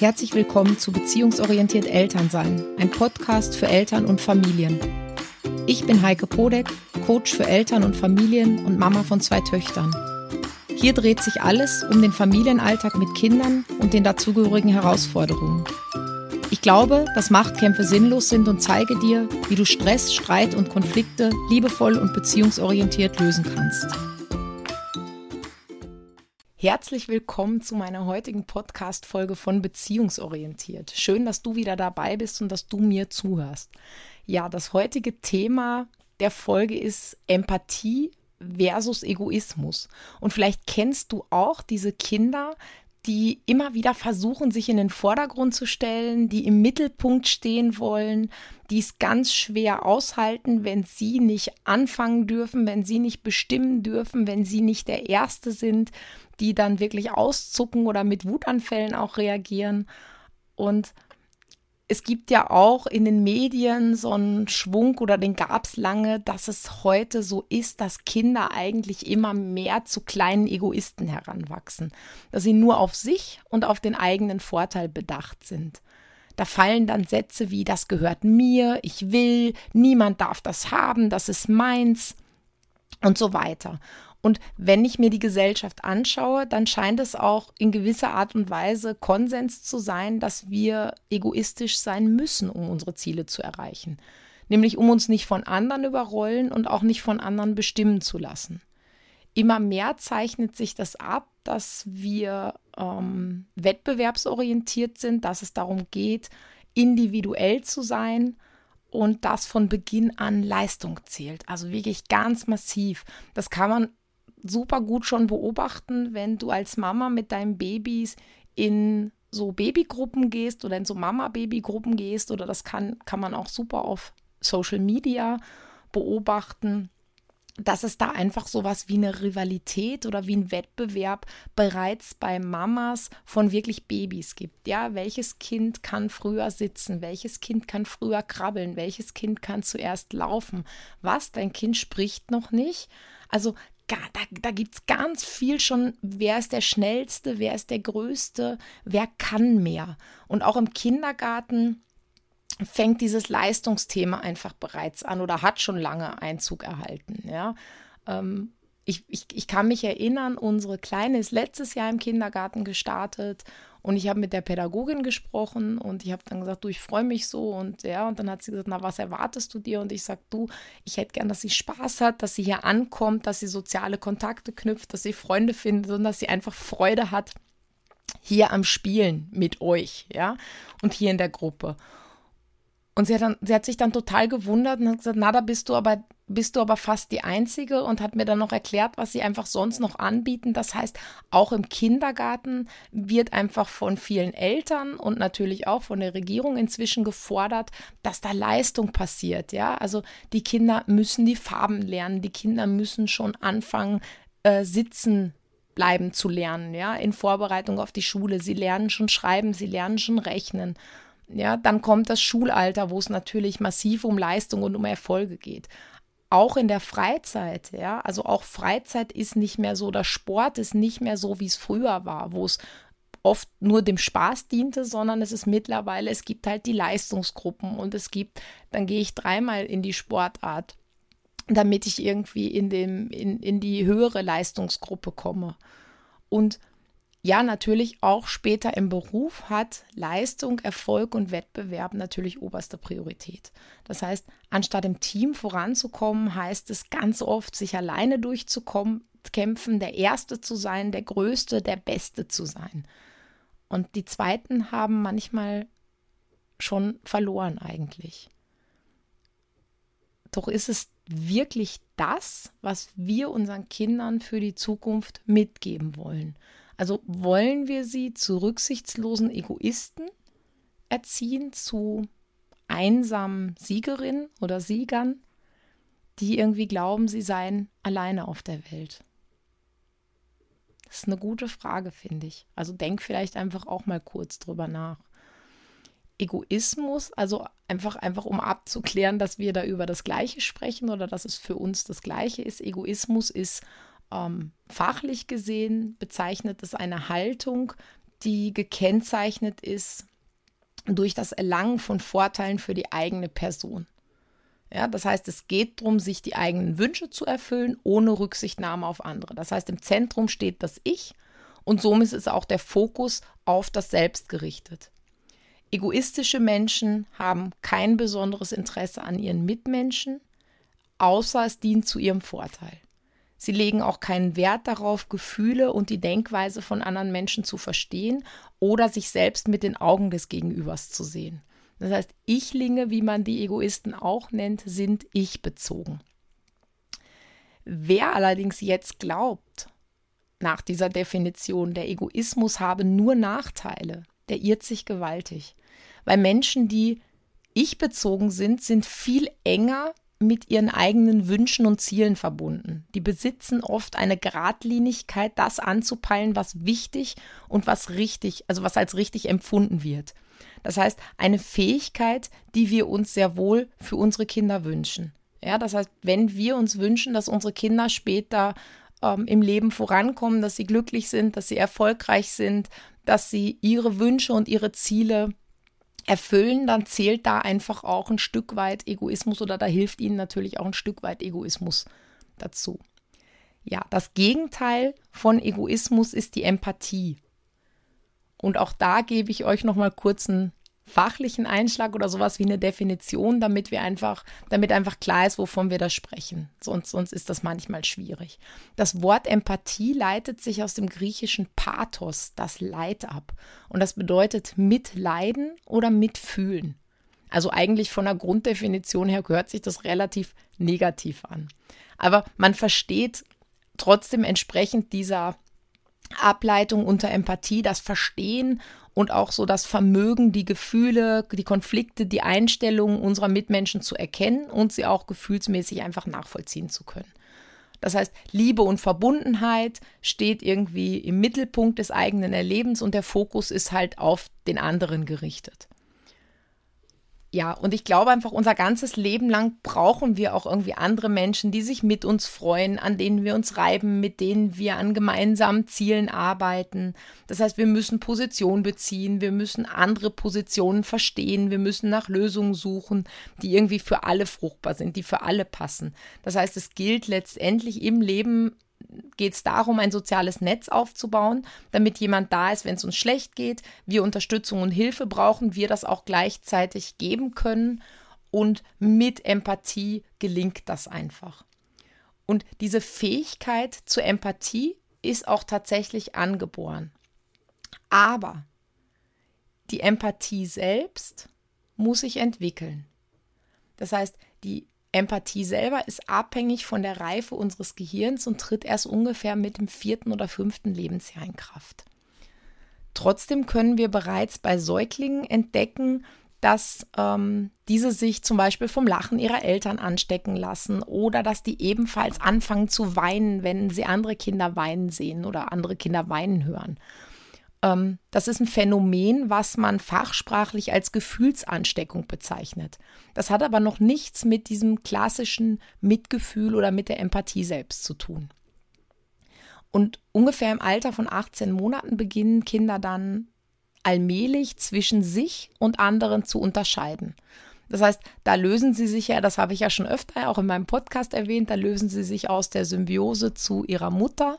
Herzlich willkommen zu Beziehungsorientiert Elternsein, ein Podcast für Eltern und Familien. Ich bin Heike Podek, Coach für Eltern und Familien und Mama von zwei Töchtern. Hier dreht sich alles um den Familienalltag mit Kindern und den dazugehörigen Herausforderungen. Ich glaube, dass Machtkämpfe sinnlos sind und zeige dir, wie du Stress, Streit und Konflikte liebevoll und beziehungsorientiert lösen kannst. Herzlich willkommen zu meiner heutigen Podcast-Folge von Beziehungsorientiert. Schön, dass du wieder dabei bist und dass du mir zuhörst. Ja, das heutige Thema der Folge ist Empathie versus Egoismus. Und vielleicht kennst du auch diese Kinder, die immer wieder versuchen, sich in den Vordergrund zu stellen, die im Mittelpunkt stehen wollen, die es ganz schwer aushalten, wenn sie nicht anfangen dürfen, wenn sie nicht bestimmen dürfen, wenn sie nicht der Erste sind, die dann wirklich auszucken oder mit Wutanfällen auch reagieren. Und es gibt ja auch in den Medien so einen Schwung oder den gab es lange, dass es heute so ist, dass Kinder eigentlich immer mehr zu kleinen Egoisten heranwachsen, dass sie nur auf sich und auf den eigenen Vorteil bedacht sind. Da fallen dann Sätze wie das gehört mir, ich will, niemand darf das haben, das ist meins und so weiter. Und wenn ich mir die Gesellschaft anschaue, dann scheint es auch in gewisser Art und Weise Konsens zu sein, dass wir egoistisch sein müssen, um unsere Ziele zu erreichen. Nämlich um uns nicht von anderen überrollen und auch nicht von anderen bestimmen zu lassen. Immer mehr zeichnet sich das ab, dass wir ähm, wettbewerbsorientiert sind, dass es darum geht, individuell zu sein und das von Beginn an Leistung zählt. Also wirklich ganz massiv. Das kann man super gut schon beobachten, wenn du als Mama mit deinen Babys in so Babygruppen gehst oder in so Mama-Babygruppen gehst oder das kann, kann man auch super auf Social Media beobachten, dass es da einfach sowas wie eine Rivalität oder wie ein Wettbewerb bereits bei Mamas von wirklich Babys gibt. Ja, welches Kind kann früher sitzen? Welches Kind kann früher krabbeln? Welches Kind kann zuerst laufen? Was? Dein Kind spricht noch nicht? Also da, da gibt es ganz viel schon, wer ist der Schnellste, wer ist der Größte, wer kann mehr. Und auch im Kindergarten fängt dieses Leistungsthema einfach bereits an oder hat schon lange Einzug erhalten. Ja. Ähm, ich, ich, ich kann mich erinnern, unsere Kleine ist letztes Jahr im Kindergarten gestartet und ich habe mit der Pädagogin gesprochen und ich habe dann gesagt, du, ich freue mich so und ja, und dann hat sie gesagt, na, was erwartest du dir? Und ich sage, du, ich hätte gern, dass sie Spaß hat, dass sie hier ankommt, dass sie soziale Kontakte knüpft, dass sie Freunde findet und dass sie einfach Freude hat hier am Spielen mit euch, ja, und hier in der Gruppe. Und sie hat, dann, sie hat sich dann total gewundert und hat gesagt, na, da bist du aber, bist du aber fast die Einzige und hat mir dann noch erklärt, was sie einfach sonst noch anbieten. Das heißt, auch im Kindergarten wird einfach von vielen Eltern und natürlich auch von der Regierung inzwischen gefordert, dass da Leistung passiert. Ja, also die Kinder müssen die Farben lernen, die Kinder müssen schon anfangen, äh, sitzen bleiben zu lernen, ja, in Vorbereitung auf die Schule. Sie lernen schon schreiben, sie lernen schon rechnen. Ja, dann kommt das Schulalter, wo es natürlich massiv um Leistung und um Erfolge geht. Auch in der Freizeit, ja, also auch Freizeit ist nicht mehr so, der Sport ist nicht mehr so, wie es früher war, wo es oft nur dem Spaß diente, sondern es ist mittlerweile, es gibt halt die Leistungsgruppen und es gibt, dann gehe ich dreimal in die Sportart, damit ich irgendwie in, dem, in, in die höhere Leistungsgruppe komme. Und ja, natürlich auch später im Beruf hat Leistung, Erfolg und Wettbewerb natürlich oberste Priorität. Das heißt, anstatt im Team voranzukommen, heißt es ganz oft, sich alleine durchzukämpfen, der Erste zu sein, der Größte, der Beste zu sein. Und die Zweiten haben manchmal schon verloren eigentlich. Doch ist es wirklich das, was wir unseren Kindern für die Zukunft mitgeben wollen? Also wollen wir sie zu rücksichtslosen Egoisten erziehen, zu einsamen Siegerinnen oder Siegern, die irgendwie glauben, sie seien alleine auf der Welt? Das ist eine gute Frage, finde ich. Also denk vielleicht einfach auch mal kurz drüber nach. Egoismus, also einfach, einfach um abzuklären, dass wir da über das Gleiche sprechen oder dass es für uns das Gleiche ist. Egoismus ist ähm, fachlich gesehen bezeichnet es eine Haltung, die gekennzeichnet ist durch das Erlangen von Vorteilen für die eigene Person. Ja, das heißt, es geht darum, sich die eigenen Wünsche zu erfüllen, ohne Rücksichtnahme auf andere. Das heißt, im Zentrum steht das Ich und somit ist auch der Fokus auf das Selbst gerichtet. Egoistische Menschen haben kein besonderes Interesse an ihren Mitmenschen, außer es dient zu ihrem Vorteil. Sie legen auch keinen Wert darauf, Gefühle und die Denkweise von anderen Menschen zu verstehen oder sich selbst mit den Augen des Gegenübers zu sehen. Das heißt, Ichlinge, wie man die Egoisten auch nennt, sind ich bezogen. Wer allerdings jetzt glaubt, nach dieser Definition, der Egoismus habe nur Nachteile, der irrt sich gewaltig. Weil Menschen, die ich bezogen sind, sind viel enger mit ihren eigenen Wünschen und Zielen verbunden. Die besitzen oft eine Gradlinigkeit, das anzupeilen, was wichtig und was richtig, also was als richtig empfunden wird. Das heißt, eine Fähigkeit, die wir uns sehr wohl für unsere Kinder wünschen. Ja, das heißt, wenn wir uns wünschen, dass unsere Kinder später ähm, im Leben vorankommen, dass sie glücklich sind, dass sie erfolgreich sind, dass sie ihre Wünsche und ihre Ziele erfüllen, dann zählt da einfach auch ein Stück weit Egoismus oder da hilft ihnen natürlich auch ein Stück weit Egoismus dazu. Ja, das Gegenteil von Egoismus ist die Empathie. Und auch da gebe ich euch noch mal kurz einen fachlichen Einschlag oder sowas wie eine Definition, damit wir einfach, damit einfach klar ist, wovon wir da sprechen. Sonst, sonst ist das manchmal schwierig. Das Wort Empathie leitet sich aus dem griechischen Pathos, das Leid ab. Und das bedeutet mitleiden oder mitfühlen. Also eigentlich von der Grunddefinition her gehört sich das relativ negativ an. Aber man versteht trotzdem entsprechend dieser Ableitung unter Empathie, das Verstehen und auch so das Vermögen, die Gefühle, die Konflikte, die Einstellungen unserer Mitmenschen zu erkennen und sie auch gefühlsmäßig einfach nachvollziehen zu können. Das heißt, Liebe und Verbundenheit steht irgendwie im Mittelpunkt des eigenen Erlebens und der Fokus ist halt auf den anderen gerichtet ja, und ich glaube einfach, unser ganzes Leben lang brauchen wir auch irgendwie andere Menschen, die sich mit uns freuen, an denen wir uns reiben, mit denen wir an gemeinsamen Zielen arbeiten. Das heißt, wir müssen Position beziehen, wir müssen andere Positionen verstehen, wir müssen nach Lösungen suchen, die irgendwie für alle fruchtbar sind, die für alle passen. Das heißt, es gilt letztendlich im Leben geht es darum, ein soziales Netz aufzubauen, damit jemand da ist, wenn es uns schlecht geht, wir Unterstützung und Hilfe brauchen, wir das auch gleichzeitig geben können und mit Empathie gelingt das einfach. Und diese Fähigkeit zur Empathie ist auch tatsächlich angeboren. Aber die Empathie selbst muss sich entwickeln. Das heißt, die Empathie selber ist abhängig von der Reife unseres Gehirns und tritt erst ungefähr mit dem vierten oder fünften Lebensjahr in Kraft. Trotzdem können wir bereits bei Säuglingen entdecken, dass ähm, diese sich zum Beispiel vom Lachen ihrer Eltern anstecken lassen oder dass die ebenfalls anfangen zu weinen, wenn sie andere Kinder weinen sehen oder andere Kinder weinen hören. Ähm, das ist ein Phänomen, was man fachsprachlich als Gefühlsansteckung bezeichnet. Das hat aber noch nichts mit diesem klassischen Mitgefühl oder mit der Empathie selbst zu tun. Und ungefähr im Alter von 18 Monaten beginnen Kinder dann allmählich zwischen sich und anderen zu unterscheiden. Das heißt, da lösen sie sich ja, das habe ich ja schon öfter auch in meinem Podcast erwähnt, da lösen sie sich aus der Symbiose zu ihrer Mutter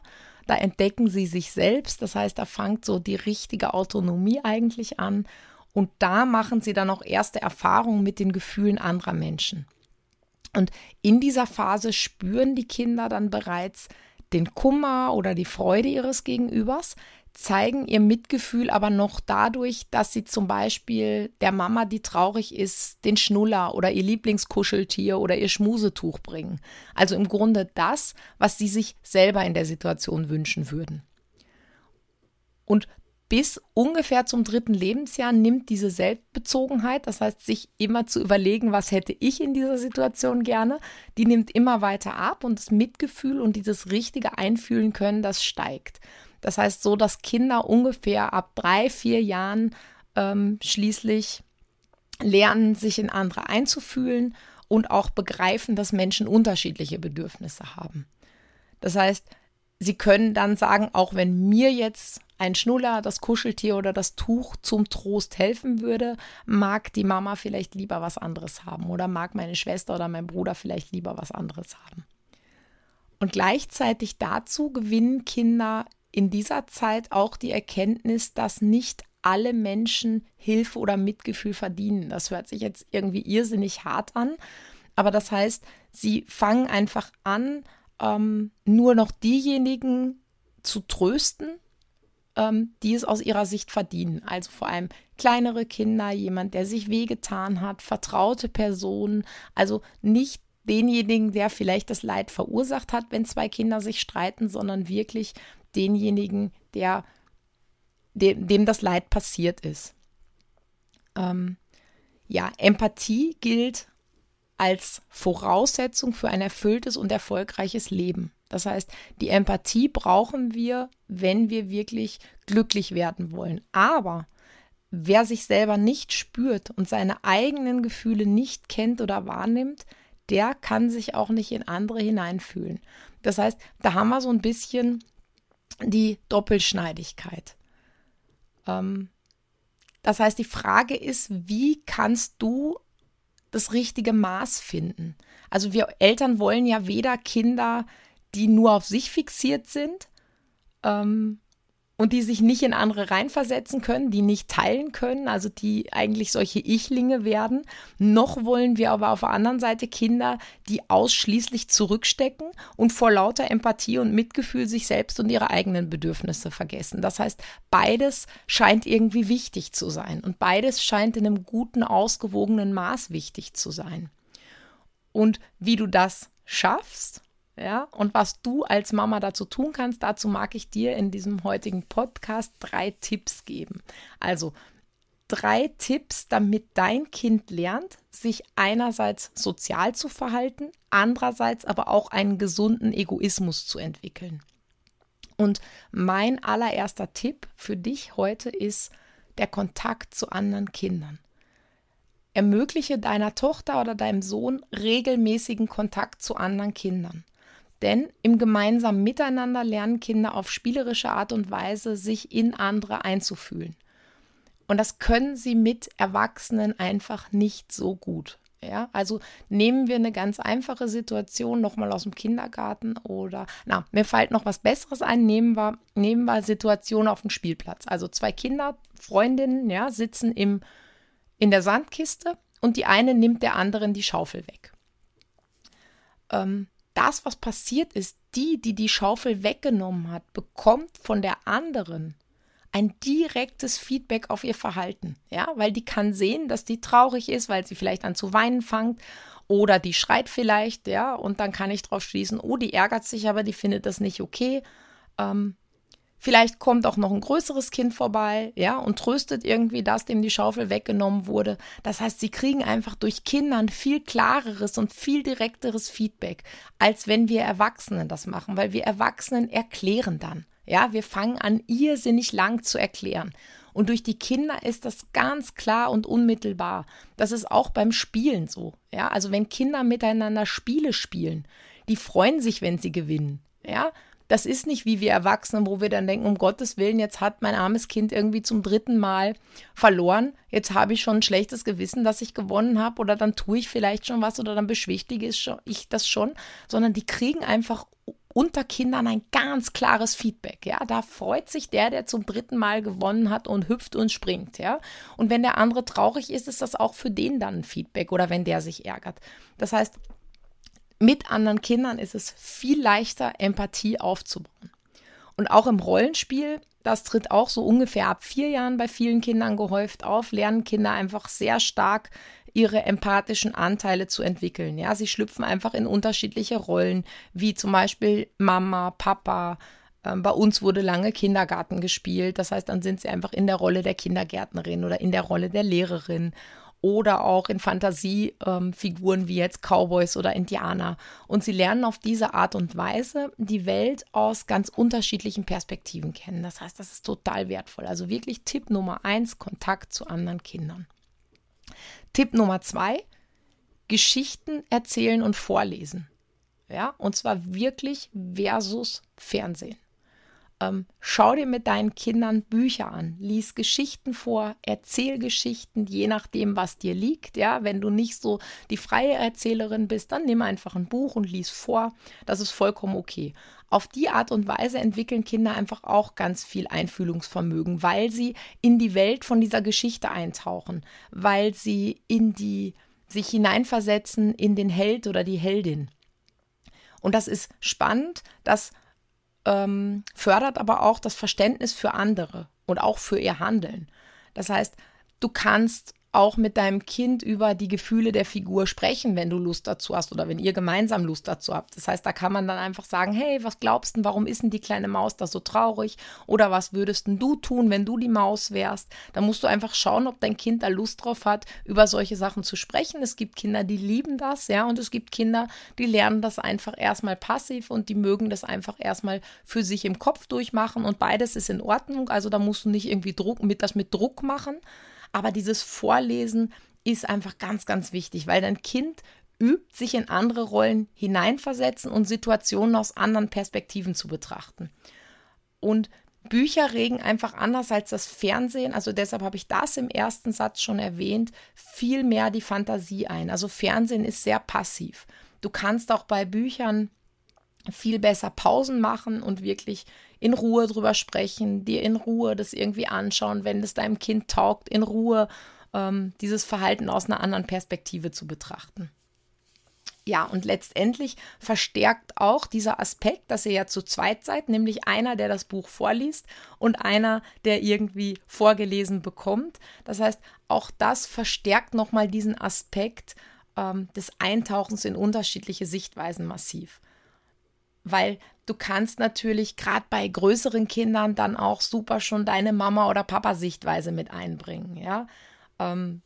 da entdecken sie sich selbst. Das heißt, da fängt so die richtige Autonomie eigentlich an. Und da machen sie dann auch erste Erfahrungen mit den Gefühlen anderer Menschen. Und in dieser Phase spüren die Kinder dann bereits den Kummer oder die Freude ihres Gegenübers, zeigen ihr Mitgefühl aber noch dadurch, dass sie zum Beispiel der Mama, die traurig ist, den Schnuller oder ihr Lieblingskuscheltier oder ihr Schmusetuch bringen. Also im Grunde das, was sie sich selber in der Situation wünschen würden. Und bis ungefähr zum dritten Lebensjahr nimmt diese Selbstbezogenheit, das heißt, sich immer zu überlegen, was hätte ich in dieser Situation gerne, die nimmt immer weiter ab und das Mitgefühl und dieses richtige Einfühlen können, das steigt. Das heißt so, dass Kinder ungefähr ab drei, vier Jahren ähm, schließlich lernen, sich in andere einzufühlen und auch begreifen, dass Menschen unterschiedliche Bedürfnisse haben. Das heißt, sie können dann sagen, auch wenn mir jetzt ein Schnuller, das Kuscheltier oder das Tuch zum Trost helfen würde, mag die Mama vielleicht lieber was anderes haben oder mag meine Schwester oder mein Bruder vielleicht lieber was anderes haben. Und gleichzeitig dazu gewinnen Kinder in dieser Zeit auch die Erkenntnis, dass nicht alle Menschen Hilfe oder Mitgefühl verdienen. Das hört sich jetzt irgendwie irrsinnig hart an, aber das heißt, sie fangen einfach an, ähm, nur noch diejenigen zu trösten, ähm, die es aus ihrer Sicht verdienen. Also vor allem kleinere Kinder, jemand, der sich wehgetan hat, vertraute Personen, also nicht denjenigen, der vielleicht das Leid verursacht hat, wenn zwei Kinder sich streiten, sondern wirklich denjenigen, der dem, dem das Leid passiert ist. Ähm, ja, Empathie gilt als Voraussetzung für ein erfülltes und erfolgreiches Leben. Das heißt, die Empathie brauchen wir, wenn wir wirklich glücklich werden wollen. Aber wer sich selber nicht spürt und seine eigenen Gefühle nicht kennt oder wahrnimmt, der kann sich auch nicht in andere hineinfühlen. Das heißt, da haben wir so ein bisschen die Doppelschneidigkeit. Ähm, das heißt, die Frage ist, wie kannst du das richtige Maß finden. Also wir Eltern wollen ja weder Kinder, die nur auf sich fixiert sind ähm, und die sich nicht in andere reinversetzen können, die nicht teilen können, also die eigentlich solche Ichlinge werden. Noch wollen wir aber auf der anderen Seite Kinder, die ausschließlich zurückstecken und vor lauter Empathie und Mitgefühl sich selbst und ihre eigenen Bedürfnisse vergessen. Das heißt, beides scheint irgendwie wichtig zu sein und beides scheint in einem guten, ausgewogenen Maß wichtig zu sein. Und wie du das schaffst, ja, und was du als Mama dazu tun kannst, dazu mag ich dir in diesem heutigen Podcast drei Tipps geben. Also drei Tipps, damit dein Kind lernt, sich einerseits sozial zu verhalten, andererseits aber auch einen gesunden Egoismus zu entwickeln. Und mein allererster Tipp für dich heute ist der Kontakt zu anderen Kindern. Ermögliche deiner Tochter oder deinem Sohn regelmäßigen Kontakt zu anderen Kindern. Denn im gemeinsamen Miteinander lernen Kinder auf spielerische Art und Weise, sich in andere einzufühlen. Und das können sie mit Erwachsenen einfach nicht so gut. Ja, also nehmen wir eine ganz einfache Situation nochmal aus dem Kindergarten oder, na, mir fällt noch was Besseres ein, nehmen wir, nehmen wir Situation auf dem Spielplatz. Also zwei Kinder, Freundinnen, ja, sitzen im, in der Sandkiste und die eine nimmt der anderen die Schaufel weg. Ähm, das, was passiert ist, die, die die Schaufel weggenommen hat, bekommt von der anderen ein direktes Feedback auf ihr Verhalten. Ja, weil die kann sehen, dass die traurig ist, weil sie vielleicht an zu weinen fängt oder die schreit vielleicht, ja, und dann kann ich drauf schließen, oh, die ärgert sich, aber die findet das nicht okay. Ähm, Vielleicht kommt auch noch ein größeres Kind vorbei, ja, und tröstet irgendwie das, dem die Schaufel weggenommen wurde. Das heißt, sie kriegen einfach durch Kinder ein viel klareres und viel direkteres Feedback, als wenn wir Erwachsenen das machen, weil wir Erwachsenen erklären dann. Ja, wir fangen an, irrsinnig lang zu erklären. Und durch die Kinder ist das ganz klar und unmittelbar. Das ist auch beim Spielen so. Ja, also wenn Kinder miteinander Spiele spielen, die freuen sich, wenn sie gewinnen. Ja, das ist nicht wie wir Erwachsenen, wo wir dann denken, um Gottes Willen, jetzt hat mein armes Kind irgendwie zum dritten Mal verloren. Jetzt habe ich schon ein schlechtes Gewissen, dass ich gewonnen habe oder dann tue ich vielleicht schon was oder dann beschwichtige ich das schon, sondern die kriegen einfach unter Kindern ein ganz klares Feedback. Ja, da freut sich der, der zum dritten Mal gewonnen hat und hüpft und springt. Ja, und wenn der andere traurig ist, ist das auch für den dann ein Feedback oder wenn der sich ärgert. Das heißt, mit anderen Kindern ist es viel leichter, Empathie aufzubauen. Und auch im Rollenspiel, das tritt auch so ungefähr ab vier Jahren bei vielen Kindern gehäuft auf, lernen Kinder einfach sehr stark ihre empathischen Anteile zu entwickeln. Ja, sie schlüpfen einfach in unterschiedliche Rollen, wie zum Beispiel Mama, Papa. Ähm, bei uns wurde lange Kindergarten gespielt. Das heißt, dann sind sie einfach in der Rolle der Kindergärtnerin oder in der Rolle der Lehrerin oder auch in Fantasiefiguren ähm, wie jetzt Cowboys oder Indianer. Und sie lernen auf diese Art und Weise die Welt aus ganz unterschiedlichen Perspektiven kennen. Das heißt, das ist total wertvoll. Also wirklich Tipp Nummer eins, Kontakt zu anderen Kindern. Tipp Nummer zwei, Geschichten erzählen und vorlesen. Ja, und zwar wirklich versus Fernsehen. Ähm, schau dir mit deinen Kindern Bücher an, lies Geschichten vor, erzähl Geschichten, je nachdem, was dir liegt. Ja, wenn du nicht so die freie Erzählerin bist, dann nimm einfach ein Buch und lies vor. Das ist vollkommen okay. Auf die Art und Weise entwickeln Kinder einfach auch ganz viel Einfühlungsvermögen, weil sie in die Welt von dieser Geschichte eintauchen, weil sie in die sich hineinversetzen in den Held oder die Heldin. Und das ist spannend, das ähm, fördert aber auch das Verständnis für andere und auch für ihr Handeln. Das heißt, du kannst auch mit deinem Kind über die Gefühle der Figur sprechen, wenn du Lust dazu hast oder wenn ihr gemeinsam Lust dazu habt. Das heißt, da kann man dann einfach sagen, hey, was glaubst du, warum ist denn die kleine Maus da so traurig? Oder was würdest denn du tun, wenn du die Maus wärst? Da musst du einfach schauen, ob dein Kind da Lust drauf hat, über solche Sachen zu sprechen. Es gibt Kinder, die lieben das, ja, und es gibt Kinder, die lernen das einfach erstmal passiv und die mögen das einfach erstmal für sich im Kopf durchmachen und beides ist in Ordnung. Also da musst du nicht irgendwie Druck mit das mit Druck machen. Aber dieses Vorlesen ist einfach ganz, ganz wichtig, weil dein Kind übt, sich in andere Rollen hineinversetzen und Situationen aus anderen Perspektiven zu betrachten. Und Bücher regen einfach anders als das Fernsehen, also deshalb habe ich das im ersten Satz schon erwähnt, viel mehr die Fantasie ein. Also Fernsehen ist sehr passiv. Du kannst auch bei Büchern viel besser Pausen machen und wirklich in Ruhe drüber sprechen, dir in Ruhe das irgendwie anschauen, wenn es deinem Kind taugt, in Ruhe ähm, dieses Verhalten aus einer anderen Perspektive zu betrachten. Ja, und letztendlich verstärkt auch dieser Aspekt, dass ihr ja zu zweit seid, nämlich einer, der das Buch vorliest und einer, der irgendwie vorgelesen bekommt. Das heißt, auch das verstärkt nochmal diesen Aspekt ähm, des Eintauchens in unterschiedliche Sichtweisen massiv weil du kannst natürlich gerade bei größeren Kindern dann auch super schon deine Mama oder Papa Sichtweise mit einbringen, ja. Ähm,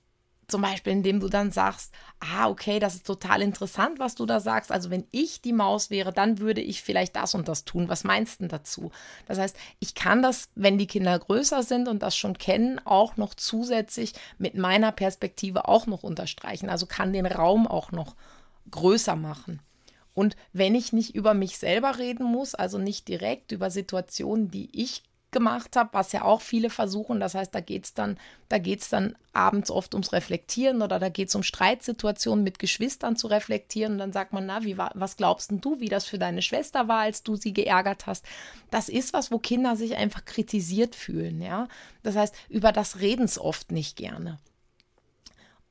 zum Beispiel, indem du dann sagst, ah, okay, das ist total interessant, was du da sagst. Also wenn ich die Maus wäre, dann würde ich vielleicht das und das tun. Was meinst du dazu? Das heißt, ich kann das, wenn die Kinder größer sind und das schon kennen, auch noch zusätzlich mit meiner Perspektive auch noch unterstreichen. Also kann den Raum auch noch größer machen. Und wenn ich nicht über mich selber reden muss, also nicht direkt über Situationen, die ich gemacht habe, was ja auch viele versuchen. Das heißt, da geht es dann, da dann abends oft ums Reflektieren oder da geht es um Streitsituationen mit Geschwistern zu reflektieren. Und dann sagt man, na, wie war, was glaubst denn du, wie das für deine Schwester war, als du sie geärgert hast? Das ist was, wo Kinder sich einfach kritisiert fühlen, ja. Das heißt, über das reden es oft nicht gerne.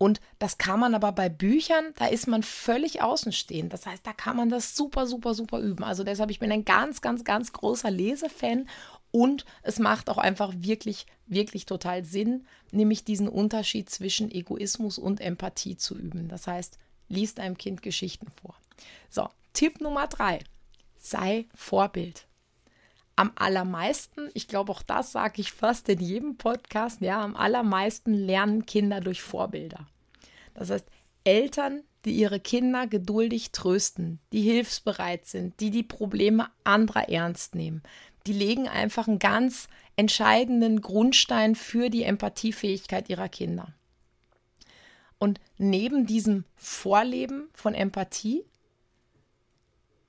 Und das kann man aber bei Büchern, da ist man völlig außenstehend. Das heißt, da kann man das super, super, super üben. Also deshalb, ich bin ein ganz, ganz, ganz großer Lesefan und es macht auch einfach wirklich, wirklich total Sinn, nämlich diesen Unterschied zwischen Egoismus und Empathie zu üben. Das heißt, liest deinem Kind Geschichten vor. So, Tipp Nummer drei. Sei Vorbild am allermeisten, ich glaube auch das sage ich fast in jedem Podcast, ja, am allermeisten lernen Kinder durch Vorbilder. Das heißt, Eltern, die ihre Kinder geduldig trösten, die hilfsbereit sind, die die Probleme anderer ernst nehmen, die legen einfach einen ganz entscheidenden Grundstein für die Empathiefähigkeit ihrer Kinder. Und neben diesem Vorleben von Empathie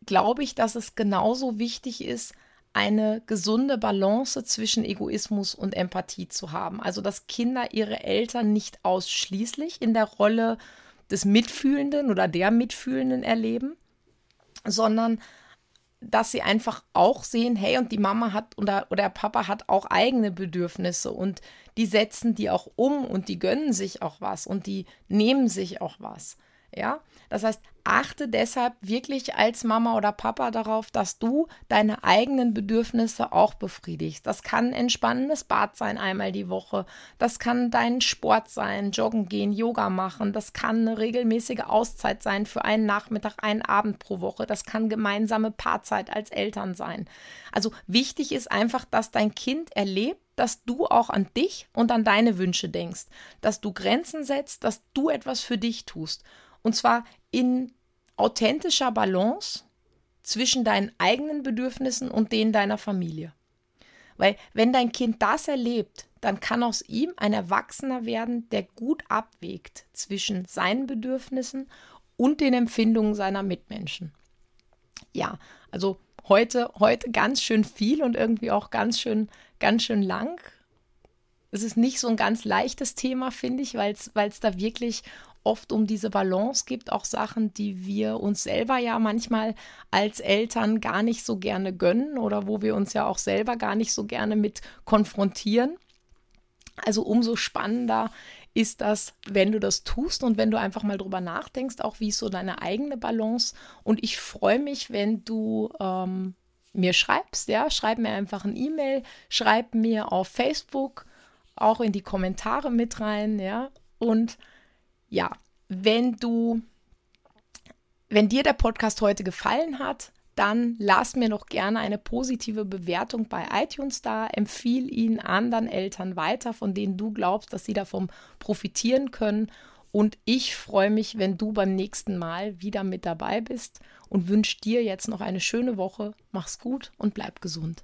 glaube ich, dass es genauso wichtig ist, eine gesunde Balance zwischen Egoismus und Empathie zu haben. Also dass Kinder ihre Eltern nicht ausschließlich in der Rolle des Mitfühlenden oder der Mitfühlenden erleben, sondern dass sie einfach auch sehen, hey, und die Mama hat oder, oder der Papa hat auch eigene Bedürfnisse und die setzen die auch um und die gönnen sich auch was und die nehmen sich auch was. Ja, das heißt, achte deshalb wirklich als Mama oder Papa darauf, dass du deine eigenen Bedürfnisse auch befriedigst. Das kann ein entspannendes Bad sein einmal die Woche. Das kann dein Sport sein, joggen gehen, Yoga machen. Das kann eine regelmäßige Auszeit sein für einen Nachmittag, einen Abend pro Woche. Das kann gemeinsame Paarzeit als Eltern sein. Also wichtig ist einfach, dass dein Kind erlebt, dass du auch an dich und an deine Wünsche denkst, dass du Grenzen setzt, dass du etwas für dich tust. Und zwar in authentischer Balance zwischen deinen eigenen Bedürfnissen und denen deiner Familie. Weil wenn dein Kind das erlebt, dann kann aus ihm ein Erwachsener werden, der gut abwägt zwischen seinen Bedürfnissen und den Empfindungen seiner Mitmenschen. ja, also heute, heute ganz schön viel und irgendwie auch ganz schön, ganz schön lang. Es ist nicht so ein ganz leichtes Thema, finde ich, weil es da wirklich oft um diese Balance gibt, auch Sachen, die wir uns selber ja manchmal als Eltern gar nicht so gerne gönnen oder wo wir uns ja auch selber gar nicht so gerne mit konfrontieren. Also umso spannender ist das, wenn du das tust und wenn du einfach mal drüber nachdenkst, auch wie ist so deine eigene Balance. Und ich freue mich, wenn du ähm, mir schreibst, ja, schreib mir einfach ein E-Mail, schreib mir auf Facebook, auch in die Kommentare mit rein, ja. Und ja, wenn du, wenn dir der Podcast heute gefallen hat, dann lass mir noch gerne eine positive Bewertung bei iTunes da. Empfiehl ihn anderen Eltern weiter, von denen du glaubst, dass sie davon profitieren können. Und ich freue mich, wenn du beim nächsten Mal wieder mit dabei bist und wünsche dir jetzt noch eine schöne Woche. Mach's gut und bleib gesund.